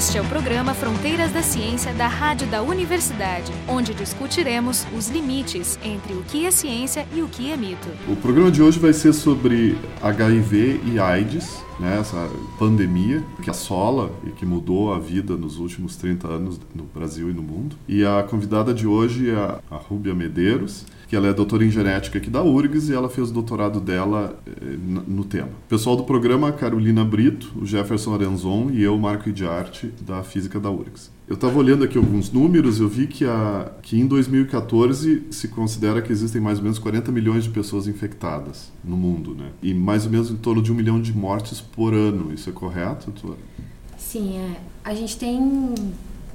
Este é o programa Fronteiras da Ciência da Rádio da Universidade, onde discutiremos os limites entre o que é ciência e o que é mito. O programa de hoje vai ser sobre HIV e AIDS, né, essa pandemia que assola e que mudou a vida nos últimos 30 anos no Brasil e no mundo. E a convidada de hoje é a Rúbia Medeiros, que ela é doutora em genética aqui da URGS e ela fez o doutorado dela eh, no tema. Pessoal do programa, Carolina Brito, o Jefferson Arenzon e eu, Marco Idiarte, da Física da URGS. Eu estava olhando aqui alguns números eu vi que, a, que em 2014 se considera que existem mais ou menos 40 milhões de pessoas infectadas no mundo, né? E mais ou menos em torno de um milhão de mortes por ano. Isso é correto, Tua? Sim, é. A gente tem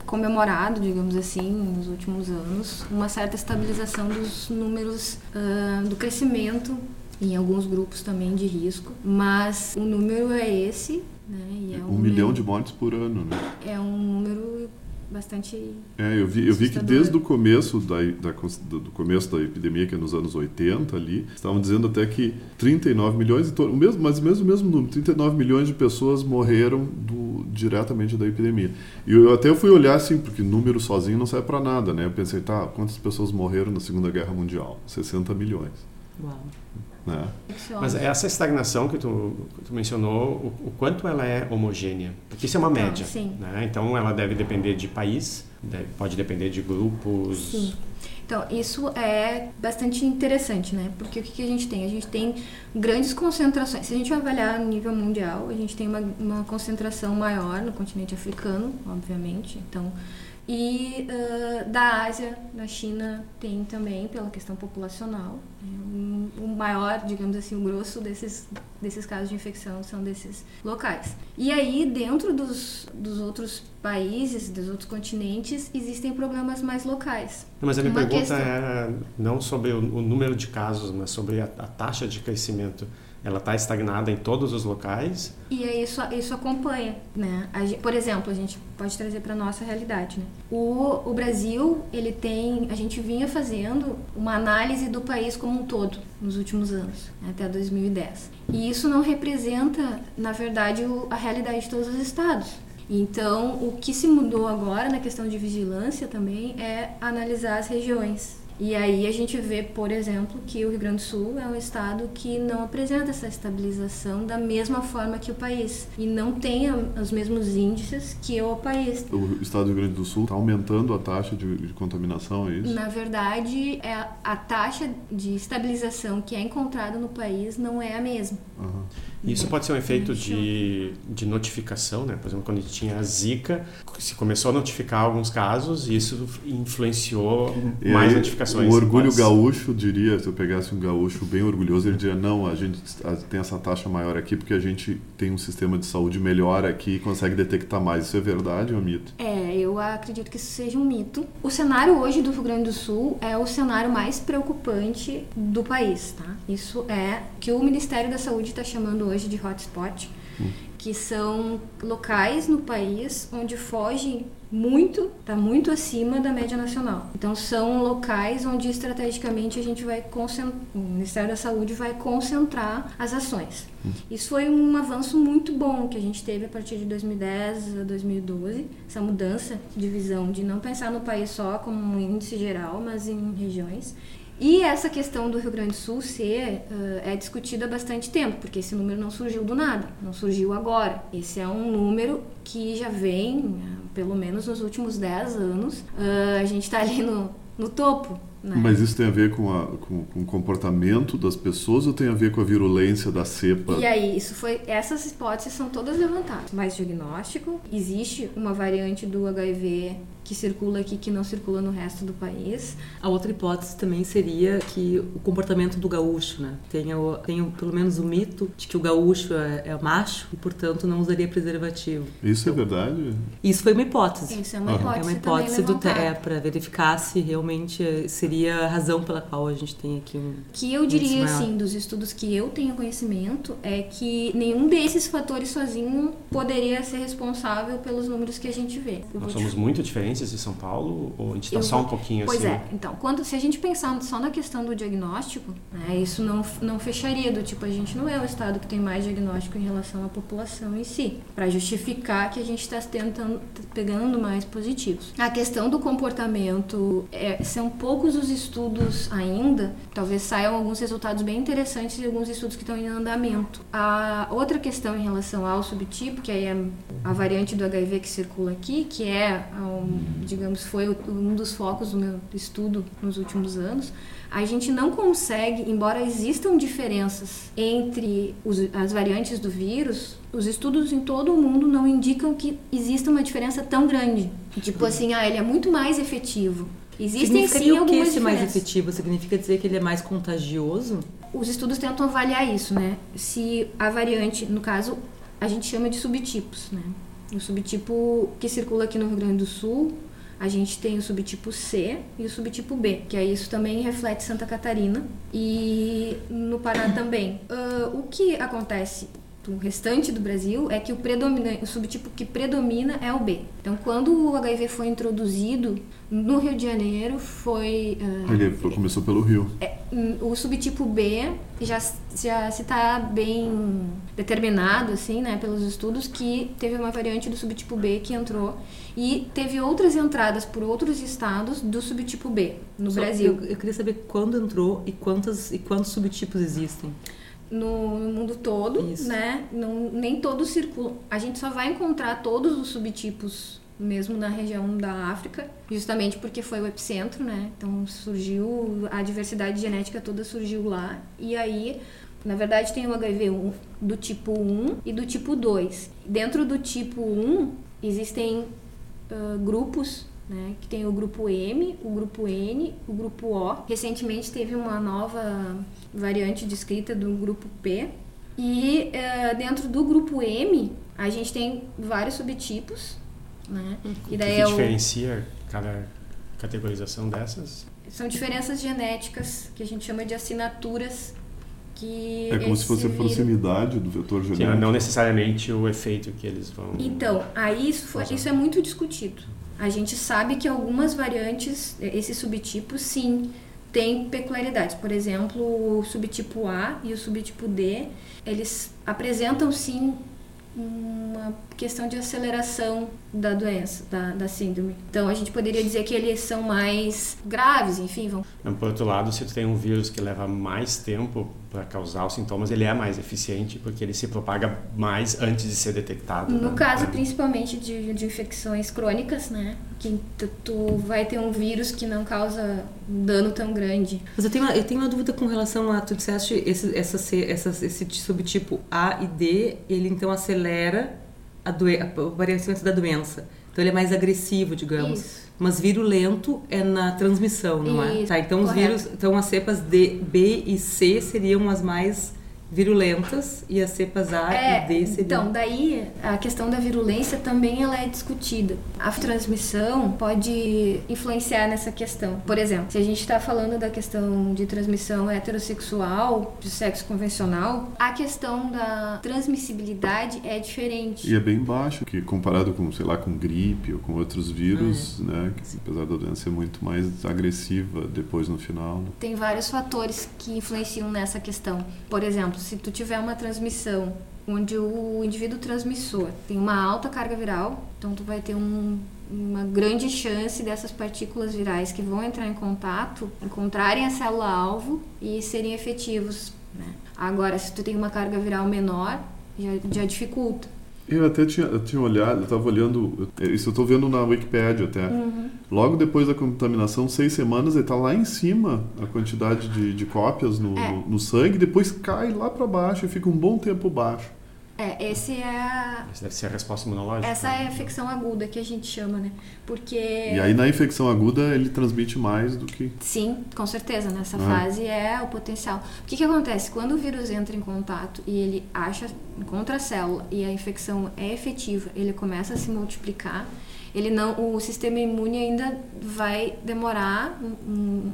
comemorado, digamos assim, nos últimos anos, uma certa estabilização dos números uh, do crescimento em alguns grupos também de risco, mas o número é esse, né? É um, um milhão de mortes por ano, né? É um número bastante. É, eu vi, eu vi que desde o começo da, da, do começo da epidemia, que é nos anos 80 ali, estavam dizendo até que 39 milhões, o mesmo, mas mesmo o mesmo número, 39 milhões de pessoas morreram do, diretamente da epidemia. E eu até fui olhar assim, porque número sozinho não serve para nada, né? Eu pensei, tá, quantas pessoas morreram na Segunda Guerra Mundial? 60 milhões. Uau. Né? Mas essa estagnação que tu, que tu mencionou, o, o, quanto ela é homogênea? Porque isso é uma média. Ah, né? Então ela deve depender de país, deve, pode depender de grupos. Sim. Então, isso é bastante interessante, né? Porque o que, que, a gente tem? A gente tem grandes concentrações. Se a gente avaliar no nível mundial, a gente tem uma, uma concentração maior no continente africano, obviamente. Então, e uh, da Ásia, da China, tem também, pela questão populacional. Né? O maior, digamos assim, o grosso desses, desses casos de infecção são desses locais. E aí, dentro dos, dos outros países, dos outros continentes, existem problemas mais locais. Mas a minha Uma pergunta questão... era não sobre o, o, número de casos, mas sobre a, a taxa de crescimento ela está estagnada em todos os locais. E aí isso, isso acompanha, né? Por exemplo, a gente pode trazer para nossa realidade, né? O, o Brasil, ele tem, a gente vinha fazendo uma análise do país como um todo nos últimos anos, né? até 2010. E isso não representa, na verdade, o, a realidade de todos os estados. Então, o que se mudou agora na questão de vigilância também é analisar as regiões e aí a gente vê, por exemplo, que o Rio Grande do Sul é um estado que não apresenta essa estabilização da mesma forma que o país e não tem os mesmos índices que o país. O estado do Rio Grande do Sul está aumentando a taxa de, de, contaminação, é isso? Na verdade, é a, a, taxa de estabilização que é encontrada no país não é a mesma. Uhum. Isso pode ser um efeito de, de notificação, né? Por exemplo, quando a gente tinha a Zika, se começou a notificar alguns casos e isso influenciou e mais aí, notificações. O orgulho mas... gaúcho diria, se eu pegasse um gaúcho bem orgulhoso, ele diria, não, a gente tem essa taxa maior aqui porque a gente tem um sistema de saúde melhor aqui e consegue detectar mais. Isso é verdade ou é mito? É, eu acredito que isso seja um mito. O cenário hoje do Rio Grande do Sul é o cenário mais preocupante do país, tá? Isso é que o Ministério da Saúde está chamando hoje de hotspot, hum. que são locais no país onde fogem muito, está muito acima da média nacional. Então são locais onde estrategicamente a gente vai concentrar, o Ministério da Saúde vai concentrar as ações. Hum. Isso foi um avanço muito bom que a gente teve a partir de 2010 a 2012, essa mudança de visão de não pensar no país só como um índice geral, mas em regiões. E essa questão do Rio Grande do Sul ser uh, é discutida há bastante tempo, porque esse número não surgiu do nada, não surgiu agora. Esse é um número que já vem, uh, pelo menos nos últimos 10 anos, uh, a gente está ali no, no topo. Né? Mas isso tem a ver com, a, com, com, o comportamento das pessoas ou tem a ver com a virulência da cepa? E aí, isso foi, essas hipóteses são todas levantadas. Mais diagnóstico, existe uma variante do HIV que circula aqui que não circula no resto do país. A outra hipótese também seria que o comportamento do gaúcho, né? Tem, o, tem o, pelo menos o mito de que o gaúcho é, é, macho e, portanto, não usaria preservativo. Isso é verdade? Isso foi uma hipótese. Isso é uma hipótese. É uma hipótese do é, para verificar se realmente seria a razão pela qual a gente tem aqui um. Que eu diria assim, dos estudos que eu tenho conhecimento, é que nenhum desses fatores sozinho poderia ser responsável pelos números que a gente vê. Nós somos muito diferentes referências de São Paulo ou a gente está só um pouquinho pois assim? Pois é, então, quando, se a gente pensar só na questão do diagnóstico, né, isso não, não fecharia, do tipo, a gente não é o estado que tem mais diagnóstico em relação à população em si, para justificar que a gente está tentando, pegando mais positivos. A questão do comportamento, é, são poucos os estudos ainda, talvez saiam alguns resultados bem interessantes de alguns estudos que estão em andamento. A outra questão em relação ao subtipo, que aí é a variante do HIV que circula aqui, que é, um, digamos, foi um dos focos do meu estudo nos últimos anos, a gente não consegue, embora existam diferenças entre os, as variantes do vírus, os estudos em todo o mundo não indicam que exista uma diferença tão grande. Tipo assim, ah, ele é muito mais efetivo. Existem Significaria sim algumas o que esse mais efetivo? Significa dizer que ele é mais contagioso? Os estudos tentam avaliar isso, né? Se a variante, no caso, a gente chama de subtipos, né? O subtipo que circula aqui no Rio Grande do Sul, a gente tem o subtipo C e o subtipo B, que aí isso também reflete Santa Catarina e no Pará também. Uh, o que acontece do restante do Brasil é que o, o subtipo que predomina é o B. Então, quando o HIV foi introduzido no Rio de Janeiro, foi. Uh, Ele começou pelo Rio. É, o subtipo B já, já se está bem determinado, assim, né, pelos estudos, que teve uma variante do subtipo B que entrou e teve outras entradas por outros estados do subtipo B no Só Brasil. Eu, eu, queria saber quando entrou e, quantas, e quantos subtipos existem no, no mundo todo, Isso. né? Não, nem todos circulam. A gente só vai encontrar todos os subtipos mesmo na região da África, justamente porque foi o epicentro, né? Então surgiu a diversidade genética toda surgiu lá e aí na verdade, tem o HIV do tipo 1 e do tipo 2. Dentro do tipo 1, existem uh, grupos né? Que tem o grupo M, o grupo N, o grupo O. Recentemente teve uma nova variante descrita do grupo P. E uh, dentro do grupo M, a gente tem vários subtipos, né? E daí o que, que diferencia cada categorização dessas? São diferenças genéticas que a gente chama de assinaturas que é como se fosse a proximidade do vetor genético. Sim, não necessariamente o efeito que eles vão. Então, aí isso, foi, isso é muito discutido. A gente sabe que algumas variantes, esses subtipos, sim, têm peculiaridades. Por exemplo, o subtipo A e o subtipo D, eles apresentam sim uma questão de aceleração da doença, da, da síndrome. Então a gente poderia dizer que eles são mais graves, enfim. Vão... Por outro lado, se tu tem um vírus que leva mais tempo para causar os sintomas, ele é mais eficiente porque ele se propaga mais antes de ser detectado. No né? caso, é. principalmente de, de infecções crônicas, né? Que tu, tu, vai ter um vírus que não causa um dano tão grande. Mas eu tenho uma, eu tenho uma dúvida com relação a, tu disseste, esse, essa, essa, esse subtipo A e D, ele então acelera a, doen a aparecimento da doença. Então ele é mais agressivo, digamos. Isso. Mas virulento é na transmissão, não é? Isso, é? Tá, então os vírus, então as cepas D, B e C seriam as mais virulentas e as cepas A é, e D seriam... Então, daí a questão da virulência também ela é discutida. A transmissão pode influenciar nessa questão. Por exemplo, se a gente está falando da questão de transmissão heterossexual, de sexo convencional, a questão da transmissibilidade é diferente. E é bem baixo, que comparado com, sei lá, com gripe ou com outros vírus, uhum. né, que apesar da doença ser muito mais agressiva depois no final. Né? Tem vários fatores que influenciam nessa questão. Por exemplo, se tu tiver uma transmissão onde o indivíduo transmissor tem uma alta carga viral, então tu vai ter um, uma grande chance dessas partículas virais que vão entrar em contato encontrarem a célula-alvo e serem efetivos. Né? Agora, se tu tem uma carga viral menor, já, já dificulta. Eu até tinha, eu tinha olhado, eu estava olhando, isso eu estou vendo na Wikipedia até. Uhum. Logo depois da contaminação, seis semanas, ele está lá em cima a quantidade de, de cópias no, é. no, no sangue, depois cai lá para baixo e fica um bom tempo baixo. É, esse é a... Essa deve ser a resposta imunológica. Essa é a infecção aguda que a gente chama, né? Porque... E aí na infecção aguda ele transmite mais do que... Sim, com certeza. Nessa ah. fase é o potencial. O que que acontece? Quando o vírus entra em contato e ele acha, encontra a célula e a infecção é efetiva, ele começa a se multiplicar, ele não, o sistema imune ainda vai demorar um,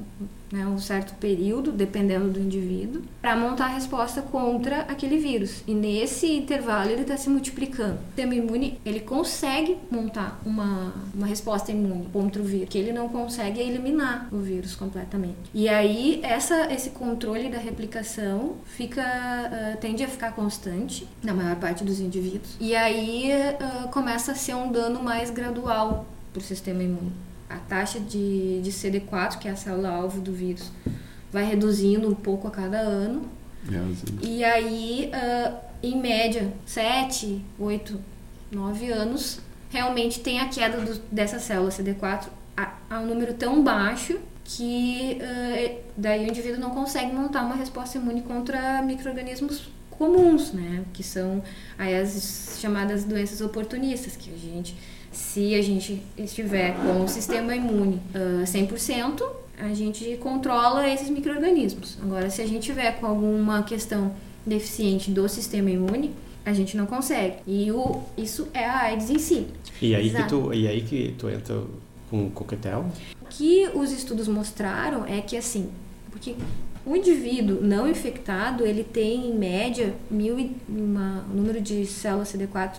né, um certo período, dependendo do indivíduo, para montar a resposta contra aquele vírus. E nesse intervalo ele está se multiplicando. O sistema imune ele consegue montar uma, uma resposta imune contra o vírus, que ele não consegue eliminar o vírus completamente. E aí essa, esse controle da replicação fica uh, tende a ficar constante na maior parte dos indivíduos. E aí uh, começa a ser um dano mais gradual para o sistema imune a taxa de, de CD4, que é a célula-alvo do vírus, vai reduzindo um pouco a cada ano. É, e aí, uh, em média, 7, 8, 9 anos, realmente tem a queda do, dessa célula CD4 a, a, um número tão baixo que uh, daí o indivíduo não consegue montar uma resposta imune contra micro-organismos comuns, né? Que são aí as chamadas doenças oportunistas, que a gente se a gente estiver com o sistema imune uh, 100%, a gente controla esses micro-organismos. Agora, se a gente tiver com alguma questão deficiente do sistema imune, a gente não consegue. E o, isso é a AIDS em si. E aí, que tu, e aí que tu entra com o coquetel? O que os estudos mostraram é que, assim, porque o indivíduo não infectado, ele tem, em média, mil, uma, um número de células CD4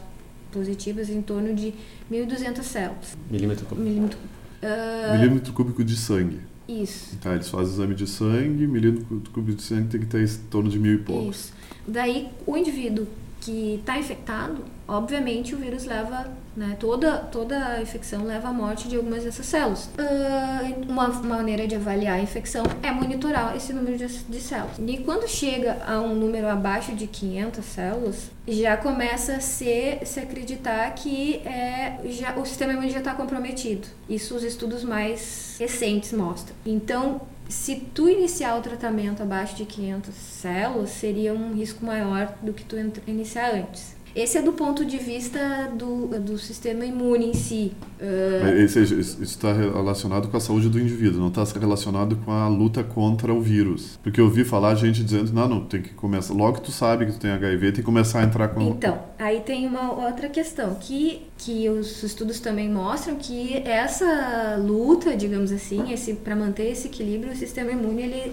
positivas em torno de 1.200 células. Milímetro cúbico. Milímetro, uh... milímetro cúbico de sangue. Isso. Tá, eles fazem exame de sangue, milímetro cúbico de sangue tem que ter em torno de mil e poucos. Isso. Daí, o indivíduo que está infectado, obviamente o vírus leva, né, toda, toda infecção leva à morte de algumas dessas células. Uh, uma maneira de avaliar a infecção é monitorar esse número de, de, células. E quando chega a um número abaixo de 500 células, já começa a se, se acreditar que é, já, o sistema imune já está comprometido. Isso os estudos mais recentes mostram. Então, se tu iniciar o tratamento abaixo de 500 células, seria um risco maior do que tu iniciar antes. Esse é do ponto de vista do, do sistema imune em si. Uh... Esse, isso está relacionado com a saúde do indivíduo, não está relacionado com a luta contra o vírus. Porque eu ouvi falar gente dizendo, não, não, tem que começar, logo que tu sabe que tu tem HIV, tem que começar a entrar com... Então, aí tem uma outra questão, que, que os estudos também mostram que essa luta, digamos assim, esse para manter esse equilíbrio, o sistema imune, ele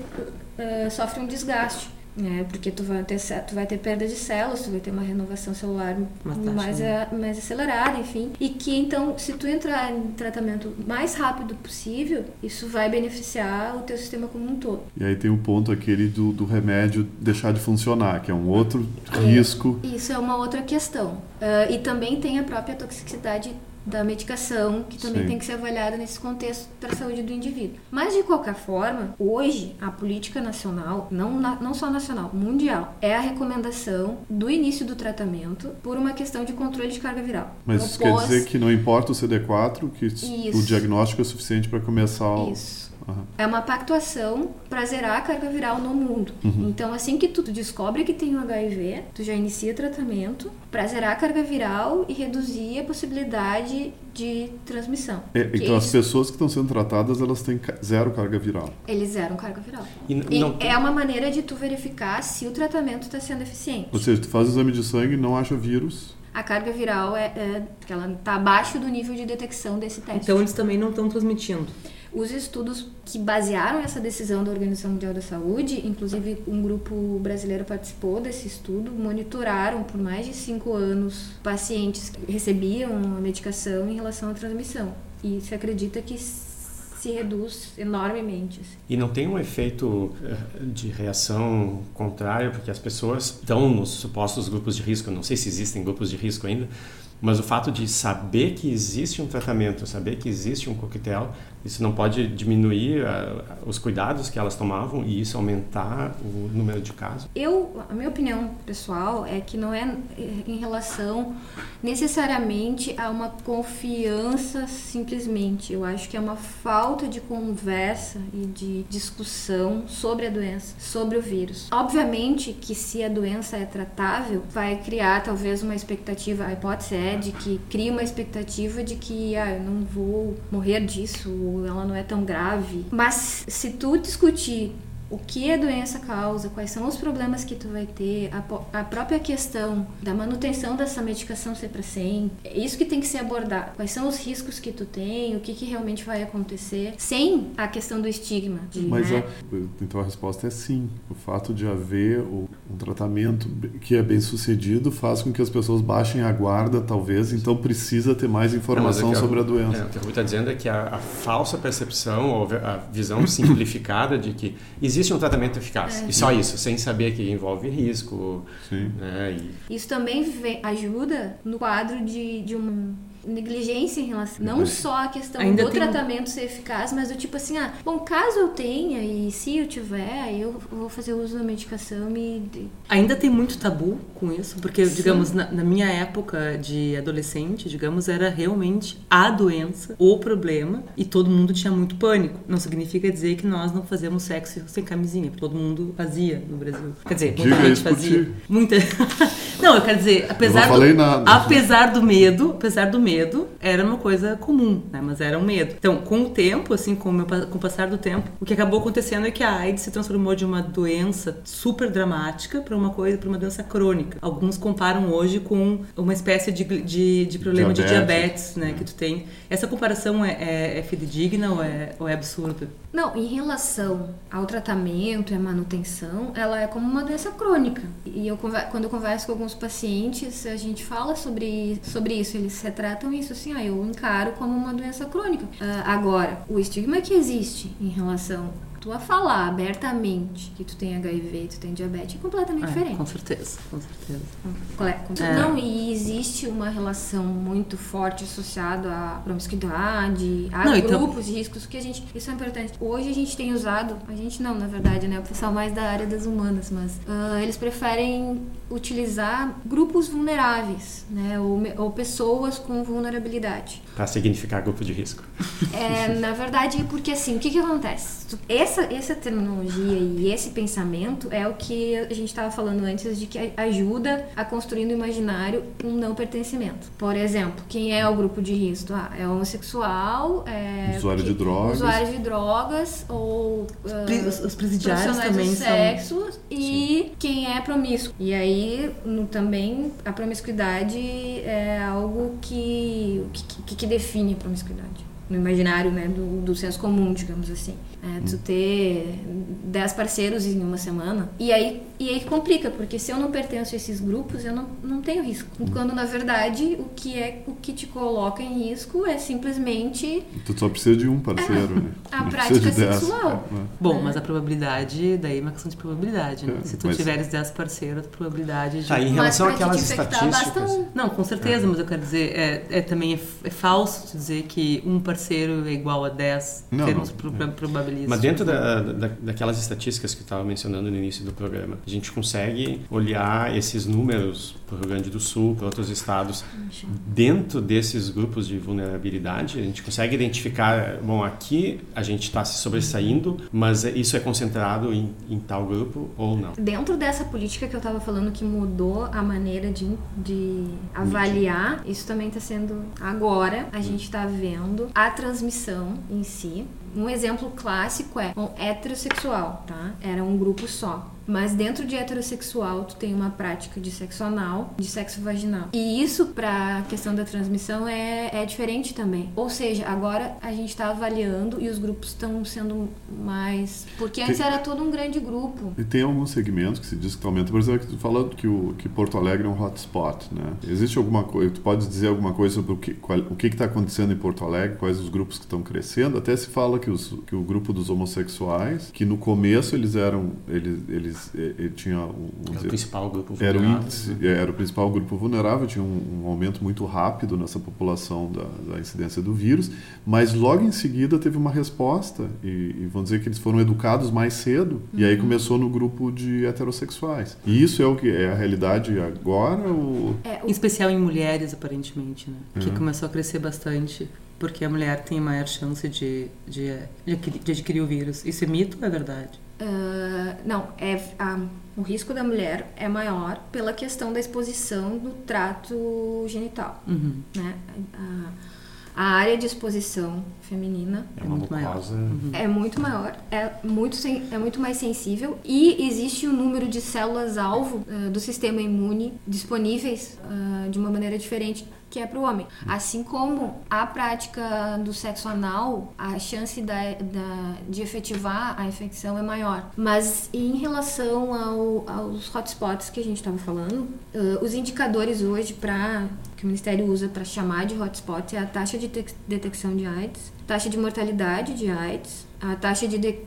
uh, sofre um desgaste né? Porque tu vai ter tu vai ter perda de células, tu vai ter uma renovação celular mais, a, mais acelerada, enfim. E que então, se tu entrar em tratamento mais rápido possível, isso vai beneficiar o teu sistema como um todo. E aí tem o um ponto aquele do, do remédio deixar de funcionar, que é um outro é, risco. Isso é uma outra questão. Uh, e também tem a própria toxicidade da medicação, que também Sim. tem que ser avaliada nesse contexto para a saúde do indivíduo. Mas, de qualquer forma, hoje, a política nacional, não, na, não só nacional, mundial, é a recomendação do início do tratamento por uma questão de controle de carga viral. Mas isso quer dizer que não importa o CD4, que isso. o diagnóstico é suficiente para começar o... Isso. Uhum. É uma pactuação para zerar a carga viral no mundo. Uhum. Então, assim que tu descobre que tem um HIV, tu já inicia tratamento para zerar a carga viral e reduzir a possibilidade de transmissão. É, então, as pessoas que estão sendo tratadas, elas têm zero carga viral. Eles zeram carga viral. E, e não... é uma maneira de tu verificar se o tratamento está sendo eficiente. Ou seja, tu faz o exame de sangue, não acha vírus, a carga viral é, é ela está abaixo do nível de detecção desse teste. Então eles também não estão transmitindo. Os estudos que basearam essa decisão da Organização Mundial da Saúde, inclusive um grupo brasileiro participou desse estudo, monitoraram por mais de cinco anos pacientes que recebiam a medicação em relação à transmissão. E se acredita que se reduz enormemente. Assim. E não tem um efeito eh, de reação contrária, porque as pessoas estão nos supostos grupos de risco, não sei se existem grupos de risco ainda, mas o fato de saber que existe um tratamento, saber que existe um coquetel, isso não pode diminuir uh, os cuidados que elas tomavam e isso aumentar o número de casos? Eu, a minha opinião pessoal é que não é em relação necessariamente a uma confiança simplesmente. Eu acho que é uma falta de conversa e de discussão sobre a doença, sobre o vírus. Obviamente que se a doença é tratável, vai criar talvez uma expectativa, a hipótese é de que cria uma expectativa de que ah, eu não vou morrer disso ela não é tão grave. Mas se tu discutir o que a doença causa, quais são os problemas que tu vai ter, a, a própria questão da manutenção dessa medicação ser para sempre. É isso que tem que ser abordado. Quais são os riscos que tu tem, o que, que realmente vai acontecer, sem a questão do estigma. De, Mas né? a, então a resposta é sim. O fato de haver um tratamento que é bem sucedido faz com que as pessoas baixem a guarda, talvez, então precisa ter mais informação Não, é sobre a doença. É, o que eu está dizendo é que a, a, falsa percepção ou a visão simplificada de que existe um tratamento eficaz é. e só isso, sem saber que envolve risco. Sim. Né, e... Isso também ajuda no quadro de, de um negligência em relação. Não só a questão Ainda do tratamento um... ser eficaz, mas do tipo assim, ah, bom, caso eu tenha e se eu tiver, eu vou fazer uso da medicação e. Ainda tem muito tabu com isso, porque, Sim. digamos, na, na, minha época de adolescente, digamos, era realmente a doença, o problema, e todo mundo tinha muito pânico. Não significa dizer que nós não fazemos sexo sem camisinha, todo mundo fazia no Brasil. Quer dizer, muita Diga gente fazia. Muita. não, eu quero dizer, apesar eu não falei do, nada. apesar do medo, apesar do medo medo era uma coisa comum, né? Mas era um medo. Então, com o tempo, assim, com o, meu, com o passar do tempo, o que acabou acontecendo é que a AIDS se transformou de uma doença super dramática para uma coisa, para uma doença crônica. Alguns comparam hoje com uma espécie de, de, de problema diabetes. de diabetes, né? Que tu tem. Essa comparação é, é, é fidedigna ou é, ou é absurda? Não, em relação ao tratamento e à manutenção, ela é como uma doença crônica. E eu quando eu converso com alguns pacientes, a gente fala sobre, sobre isso. Eles retratam isso assim, ah, eu encaro como uma doença crônica. Uh, agora, o estigma que existe em relação tu a falar abertamente que tu tem HIV, tu tem diabetes, é completamente é, diferente. Com certeza, com certeza. É, Não, e existe uma relação muito forte associada à promiscuidade, a não, então grupos então... de riscos, que a gente. Isso é importante. Hoje a gente tem usado, a gente não, na verdade, né? O pessoal mais da área das humanas, mas uh, eles preferem utilizar grupos vulneráveis, né? Ou, ou pessoas com vulnerabilidade. Para significar grupo de risco. É, na verdade, porque assim, o que, que acontece? Essa, essa terminologia e esse pensamento é o que a gente estava falando antes de que ajuda a construir no imaginário um não pertencimento. Por exemplo, quem é o grupo de risco? Ah, é homossexual, é usuário de drogas, usuário de drogas ou uh, os, os presidiários também sexo são... e Sim. quem é promíscuo. E aí no, também a promiscuidade é algo que que, que define a promiscuidade no imaginário né, do, do senso comum, digamos assim. É, tu ter 10 parceiros em uma semana. E aí, e aí complica, porque se eu não pertenço a esses grupos, eu não, não tenho risco. Quando, na verdade, o que é o que te coloca em risco é simplesmente... Tu só precisa de um parceiro, é, né? A não prática sexual. É, é. Bom, mas a probabilidade, daí é uma questão de probabilidade, né? É, se tu mas... tiveres 10 parceiros, a probabilidade de... Tá, em relação àquelas estatísticas... Um. Não, com certeza, mas eu quero dizer, é, é também é, falso dizer que um parceiro é igual a 10 não, termos não, mas dentro da, da, daquelas estatísticas que eu estava mencionando no início do programa, a gente consegue olhar esses números para o Rio Grande do Sul, para outros estados, dentro desses grupos de vulnerabilidade, a gente consegue identificar, bom, aqui a gente está se sobressaindo, mas isso é concentrado em, em, tal grupo ou não? Dentro dessa política que eu estava falando que mudou a maneira de, de avaliar, isso também está sendo agora, a gente está vendo a transmissão em si. Um exemplo clássico é um heterossexual, tá? Era um grupo só. Mas dentro de heterossexual, tu tem uma prática de sexo anal, de sexo vaginal. E isso, pra questão da transmissão, é, é diferente também. Ou seja, agora a gente tá avaliando e os grupos estão sendo mais. Porque antes tem, era todo um grande grupo. E tem alguns segmentos que se diz que aumenta. Por exemplo, tu fala que, o, que Porto Alegre é um hotspot, né? Existe alguma coisa, tu pode dizer alguma coisa sobre o que qual, o que está acontecendo em Porto Alegre, quais os grupos que estão crescendo? Até se fala que, os, que o grupo dos homossexuais, que no começo eles eram. Eles, eles ele é, tinha um, era o principal grupo vulnerável. Era o, índice, né? era o principal grupo vulnerável, tinha um, um aumento muito rápido nessa população da, da, incidência do vírus, mas logo em seguida teve uma resposta e, e vão dizer que eles foram educados mais cedo uhum. e aí uhum. começou no grupo de heterossexuais. E isso é o que é a realidade agora? Ou... É, o... Em especial em mulheres, aparentemente, né? Que é. começou a crescer bastante porque a mulher tem maior chance de, de, de, adquirir o vírus. Isso é mito ou é verdade? Uh, não, é a, o risco da mulher é maior pela questão da exposição do trato genital. Uhum. Né? A, a, área de exposição feminina é, muito maior. Uhum. É muito maior. É, muito, é muito mais sensível e existe um número de células-alvo uh, do sistema imune disponíveis uh, de uma maneira diferente que é para o homem. Assim como a prática do sexo anal, a chance da, da, de efetivar a infecção é maior. Mas em relação ao, aos hotspots que a gente estava falando, uh, os indicadores hoje para que o Ministério usa para chamar de hotspot é a taxa de detecção de AIDS, taxa de mortalidade de AIDS, a taxa de, de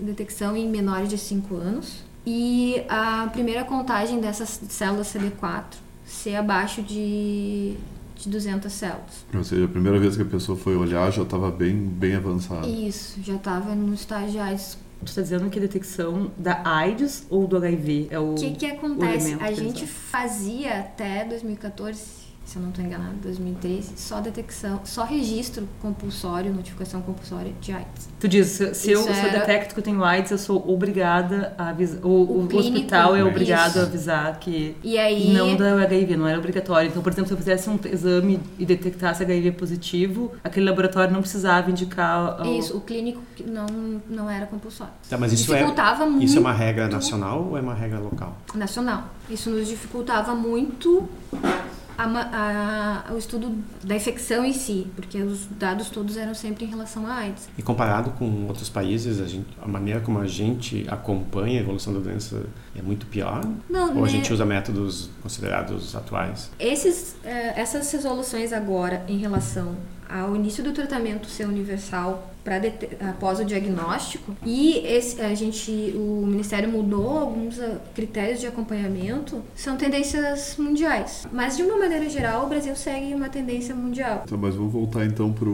detecção em menores de 5 anos e a primeira contagem dessas células CD4 ser abaixo de de 200 células. Ou seja, a primeira vez que a pessoa foi olhar já estava bem, bem avançada. Isso, já estava no estágio AIDS. Você está dizendo que a detecção da AIDS ou do HIV é o. O que, que acontece? A gente fazia até 2014 se eu não estou enganado, 2013, só detecção, só registro compulsório, notificação compulsória de AIDS. Tu diz, se, se eu, era... eu detecto que eu tenho AIDS, eu sou obrigada a avisar, o, o, o clínico, hospital é obrigado isso. a avisar que e aí... não da HIV, não era obrigatório. Então, por exemplo, se eu fizesse um exame e detectasse HIV positivo, aquele laboratório não precisava indicar... Ao... Isso, o clínico não, não era compulsório. Tá, mas isso é, muito... isso é uma regra nacional ou é uma regra local? Nacional. Isso nos dificultava muito a, a, o estudo da infecção em si, porque os dados todos eram sempre em relação à AIDS. E comparado com outros países, a, gente, a maneira como a gente acompanha a evolução da doença é muito pior? Não, Ou né? a gente usa métodos considerados atuais? Esses, eh, essas resoluções agora em relação ao início do tratamento ser universal após o diagnóstico. E esse, a gente o ministério mudou alguns ah, critérios de acompanhamento. São tendências mundiais. Mas de uma maneira geral o Brasil segue uma tendência mundial. Então, mas vamos voltar então para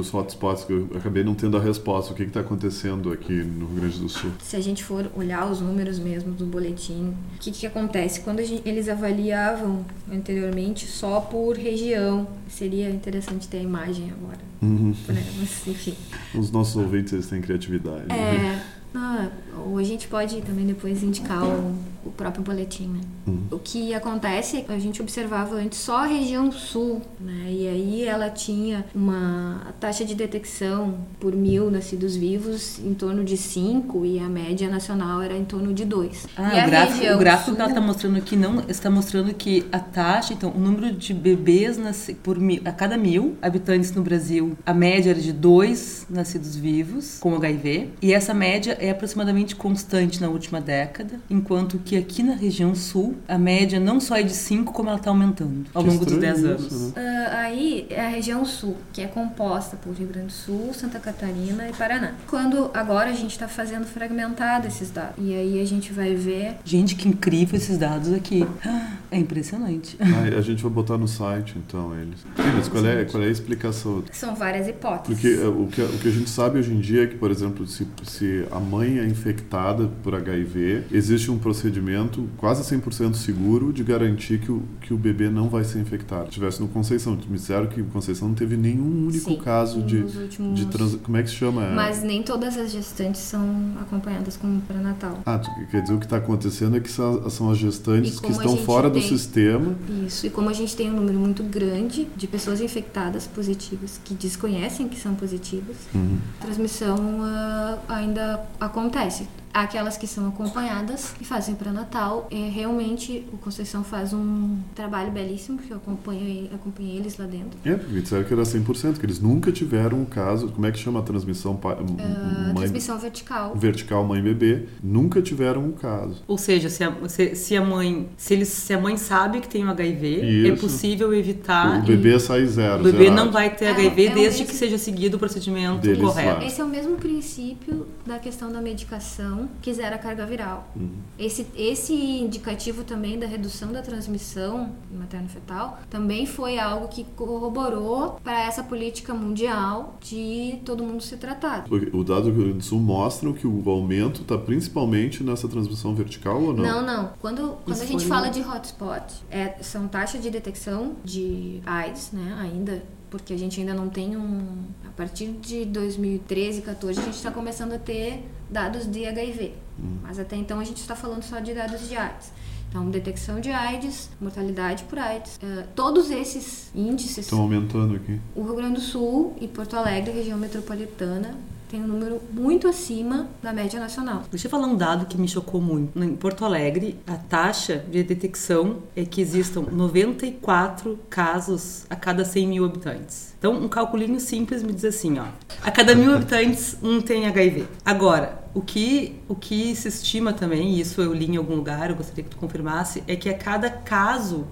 os hotspots que eu acabei não tendo a resposta. O que está acontecendo aqui no Rio Grande do Sul? Se a gente for olhar os números mesmo do boletim o que, que acontece? Quando gente, eles avaliavam anteriormente só por região. Seria interessante ter a imagem agora uhum. né? mas enfim os nossos ouvintes eles têm criatividade. É. Ah, ou a gente pode também depois indicar o, o próprio boletim, né? Uhum. O que acontece é que a gente observava antes só a região sul, né? E aí ela tinha uma taxa de detecção por mil nascidos vivos em torno de 5 e a média nacional era em torno de 2. Ah, o gráfico, o gráfico sul... que ela está mostrando aqui não está mostrando que a taxa, então, o número de bebês nasce por mil, a cada mil habitantes no Brasil, a média era de 2 nascidos vivos com HIV, e essa média é aproximadamente constante na última década, enquanto que aqui na região sul a média não só é de 5, como ela está aumentando ao longo dos 10 anos. Né? Uh, aí é a região sul, que é composta por Rio Grande do Sul, Santa Catarina e Paraná. Quando agora a gente está fazendo fragmentado esses dados. E aí a gente vai ver. Gente, que incrível esses dados aqui. É impressionante. Ah, a gente vai botar no site então eles. Mas qual é, qual é a explicação? São várias hipóteses. Porque eh, o que, o que a gente sabe hoje em dia é que, por exemplo, se, se a mãe é infectada por HIV, existe um procedimento quase 100% seguro de garantir que o, que o bebê não vai ser infectado. Se tivesse no Conceição, me disseram que Conceição não teve nenhum único Sim, caso de, últimos... de trans... Como é que se chama? Mas nem todas as gestantes são acompanhadas com pré-natal. Ah, quer dizer, o que está acontecendo é que são, são as gestantes que estão fora tem... do sistema. Isso, e como a gente tem um número muito grande de pessoas infectadas positivas que desconhecem que são positivas, uhum. a transmissão uh, ainda acontece aquelas que são acompanhadas e fazem pré-natal. É, realmente, o Conceição faz um trabalho belíssimo, que eu acompanho, acompanhei eles lá dentro. É, porque disseram que era 100%, que eles nunca tiveram um caso, como é que chama a transmissão? Uh, mãe, transmissão vertical. Vertical mãe-bebê, nunca tiveram um caso. Ou seja, se a, se, se a mãe, se, eles, se a mãe sabe que tem um HIV, é Isso. é possível evitar... O bebê sai zero, O bebê zerado. não vai ter é, HIV é desde que seja seguido o procedimento Deles correto. Lá. Esse é o mesmo princípio da questão da medicação que zera a carga viral. Uhum. Esse, esse indicativo também da redução da transmissão materno-fetal também foi algo que corroborou para essa política mundial de todo mundo se tratar. O dado do Rio Grande do Sul mostra que o aumento está principalmente nessa transmissão vertical ou não? Não, não. Quando, quando a gente fala de hotspot, é, são taxas de detecção de AIDS, né, ainda porque a gente ainda não tem um. A partir de 2013, 14, a gente está começando a ter dados de HIV. Hum. Mas até então a gente está falando só de dados de AIDS. Então, detecção de AIDS, mortalidade por AIDS, uh, todos esses índices estão aumentando aqui. O Rio Grande do Sul e Porto Alegre, região metropolitana, tem um número muito acima da média nacional. Deixa eu falar um dado que me chocou muito. Em Porto Alegre, a taxa de detecção é que existam 94 casos a cada 100 mil habitantes. Então, um calculinho simples me diz assim, ó. A cada mil habitantes, um tem HIV. Agora, o que, o que se estima também, e isso eu li em algum lugar, eu gostaria que tu confirmasse, é que a cada caso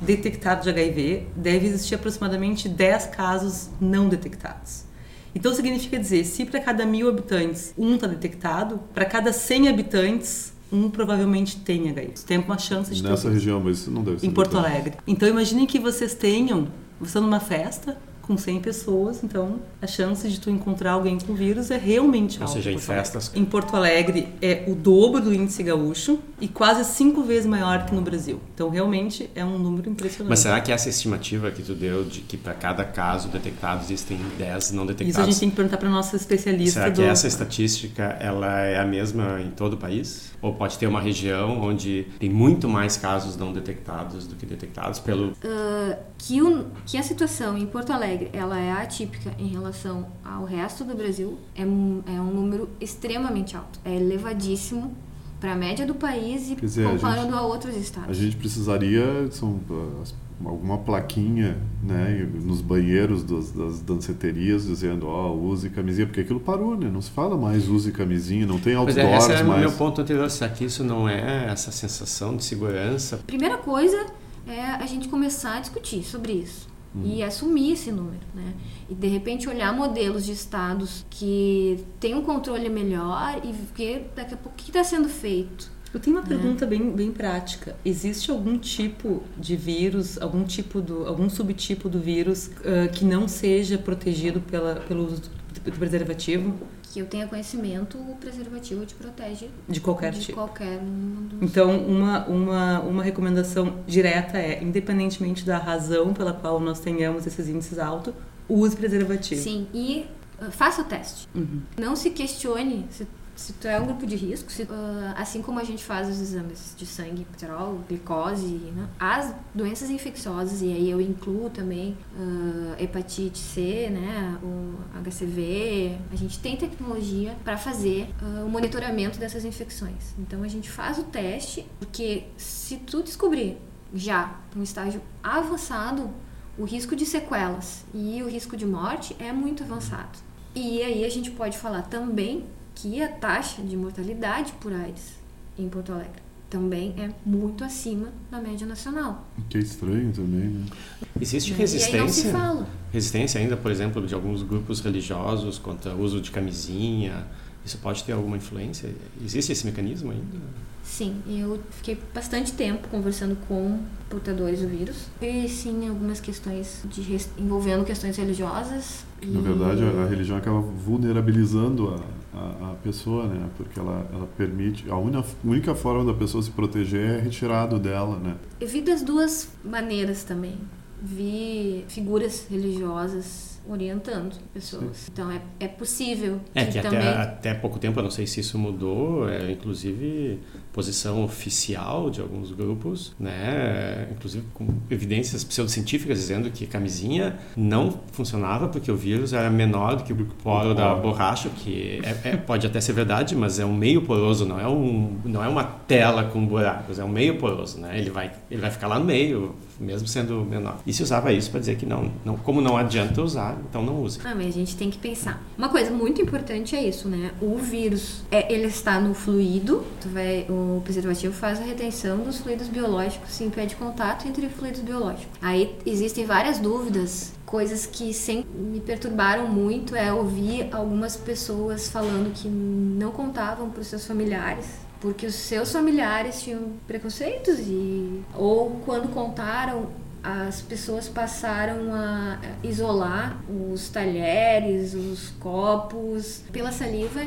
detectado de HIV, deve existir aproximadamente 10 casos não detectados. Então significa dizer, se para cada mil habitantes um está detectado, para cada 100 habitantes um provavelmente tem HIV. Tem uma chance de Nessa região, mas isso não deve ser. Em Porto Alegre. Então imaginem que vocês tenham, vocês estão numa festa, com 100 pessoas, então a chance de tu encontrar alguém com vírus é realmente alta. Ou seja, em festas. Em Porto Alegre é o dobro do índice gaúcho e quase cinco vezes maior que no Brasil. Então realmente é um número impressionante. Mas será que essa estimativa que tu deu de que para cada caso detectado existem 10 não detectados? Isso a gente tem que perguntar para nossa especialista. Será do... que essa estatística ela é a mesma em todo o país? Ou pode ter uma região onde tem muito mais casos não detectados do que detectados pelo uh, que, o, que a situação em Porto Alegre ela é atípica em relação ao resto do Brasil, é um, é um número extremamente alto, é elevadíssimo para a média do país e dizer, comparando a, gente, a, outros estados. A gente precisaria são, alguma plaquinha né, nos banheiros das, das danceterias dizendo ó, oh, use camisinha, porque aquilo parou, né? Não se fala mais use camisinha, não tem outdoors Mas é, esse é mais. o meu ponto anterior, será que isso não é essa sensação de segurança? Primeira coisa é a gente começar a discutir sobre isso uhum. e assumir esse número, né? E de repente olhar modelos de estados que têm um controle melhor e ver daqui a pouco o que está sendo feito. Eu tenho uma né? pergunta bem, bem prática. Existe algum tipo de vírus, algum tipo do, algum subtipo do vírus uh, que não seja protegido pela, pelo uso do preservativo? que eu tenha conhecimento, o preservativo te protege de qualquer de tipo. qualquer dos... Então, uma, uma, uma recomendação direta é, independentemente da razão pela qual nós tenhamos esses índices altos, use preservativo. Sim, e uh, faça o teste. Uhum. Não se questione se se tu é um grupo de risco, se, uh, assim como a gente faz os exames de sangue, colesterol, glicose, né? as doenças infecciosas, e aí eu incluo também uh, hepatite C, né? o HCV, a gente tem tecnologia para fazer uh, o monitoramento dessas infecções. Então a gente faz o teste, porque se tu descobrir já um estágio avançado, o risco de sequelas e o risco de morte é muito avançado. E aí a gente pode falar também que a taxa de mortalidade por AIDS em Porto Alegre também é muito acima da média nacional. Que é estranho também, né? Existe resistência? Resistência ainda, por exemplo, de alguns grupos religiosos contra o uso de camisinha. Isso pode ter alguma influência? Existe esse mecanismo ainda? Sim, eu fiquei bastante tempo conversando com portadores do vírus. E sim, algumas questões de, envolvendo questões religiosas. Na e... verdade, a, a religião acaba vulnerabilizando a, a, a, pessoa, né? Porque ela, ela permite. A única, única forma da pessoa se proteger é retirado dela, né? Eu vi das duas maneiras também. Vi figuras religiosas orientando pessoas. Sim. Então é, é possível. É que, que até, também... até pouco tempo, eu não sei se isso mudou, é, inclusive posição oficial de alguns grupos, né, inclusive com evidências pseudocientíficas dizendo que camisinha não funcionava porque o vírus era menor do que o poro da borracha, que é, é, pode até ser verdade, mas é um meio poroso, não é, um, não é uma tela com buracos, é um meio poroso, né? Ele vai, ele vai ficar lá no meio, mesmo sendo menor. E se usava isso para dizer que não, não, como não adianta usar, então não use. Ah, mas a gente tem que pensar. Uma coisa muito importante é isso, né? O vírus, é, ele está no fluido, vai, o preservativo faz a retenção dos fluidos biológicos, se impede contato entre fluidos biológicos. Aí existem várias dúvidas coisas que sempre me perturbaram muito é ouvir algumas pessoas falando que não contavam para os seus familiares porque os seus familiares tinham preconceitos e ou quando contaram as pessoas passaram a isolar os talheres, os copos pela saliva.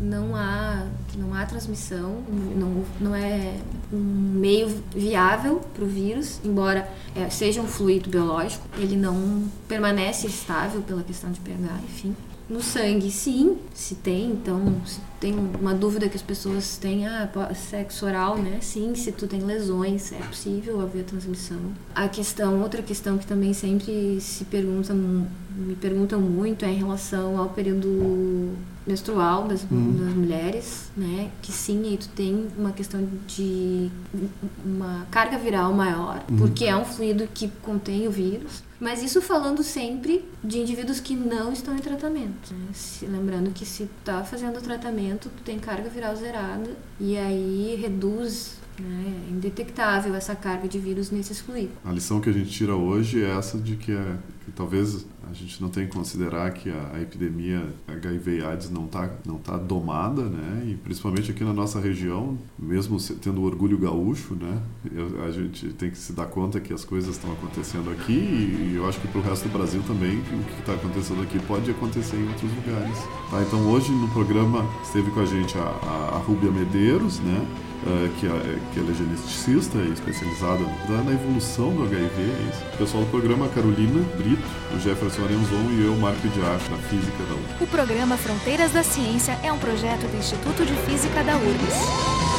Não há, não há transmissão, não, não é um meio viável para o vírus, embora é, seja um fluido biológico, ele não permanece estável pela questão de pH, enfim. No sangue, sim, se tem, então tem uma dúvida que as pessoas têm, ah, sexo oral, né? Sim, se tu tem lesões, é possível haver transmissão. A questão, outra questão que também sempre se pergunta, me perguntam muito é em relação ao período menstrual das, uhum. das, mulheres, né? Que sim, aí tu tem uma questão de uma carga viral maior, uhum. porque é um fluido que contém o vírus. Mas isso falando sempre de indivíduos que não estão em tratamento. Né? Se, lembrando que se está fazendo o tratamento, tu tem carga viral zerada e aí reduz? É indetectável essa carga de vírus nesses fluidos. A lição que a gente tira hoje é essa de que, é, que talvez a gente não tenha que considerar que a, a epidemia HIV AIDS não está não tá domada, né? E principalmente aqui na nossa região, mesmo tendo orgulho gaúcho, né? Eu, a gente tem que se dar conta que as coisas estão acontecendo aqui e, e eu acho que para o resto do Brasil também o que está acontecendo aqui pode acontecer em outros lugares. Tá? Então hoje no programa esteve com a gente a, a, a Rúbia Medeiros, né? Uh, que, é, que é geneticista e especializada na evolução do HIV. É o pessoal do programa Carolina Brito, o Jefferson Arenzon e eu, Marco de Arte, da Física da URGS. O programa Fronteiras da Ciência é um projeto do Instituto de Física da URGS.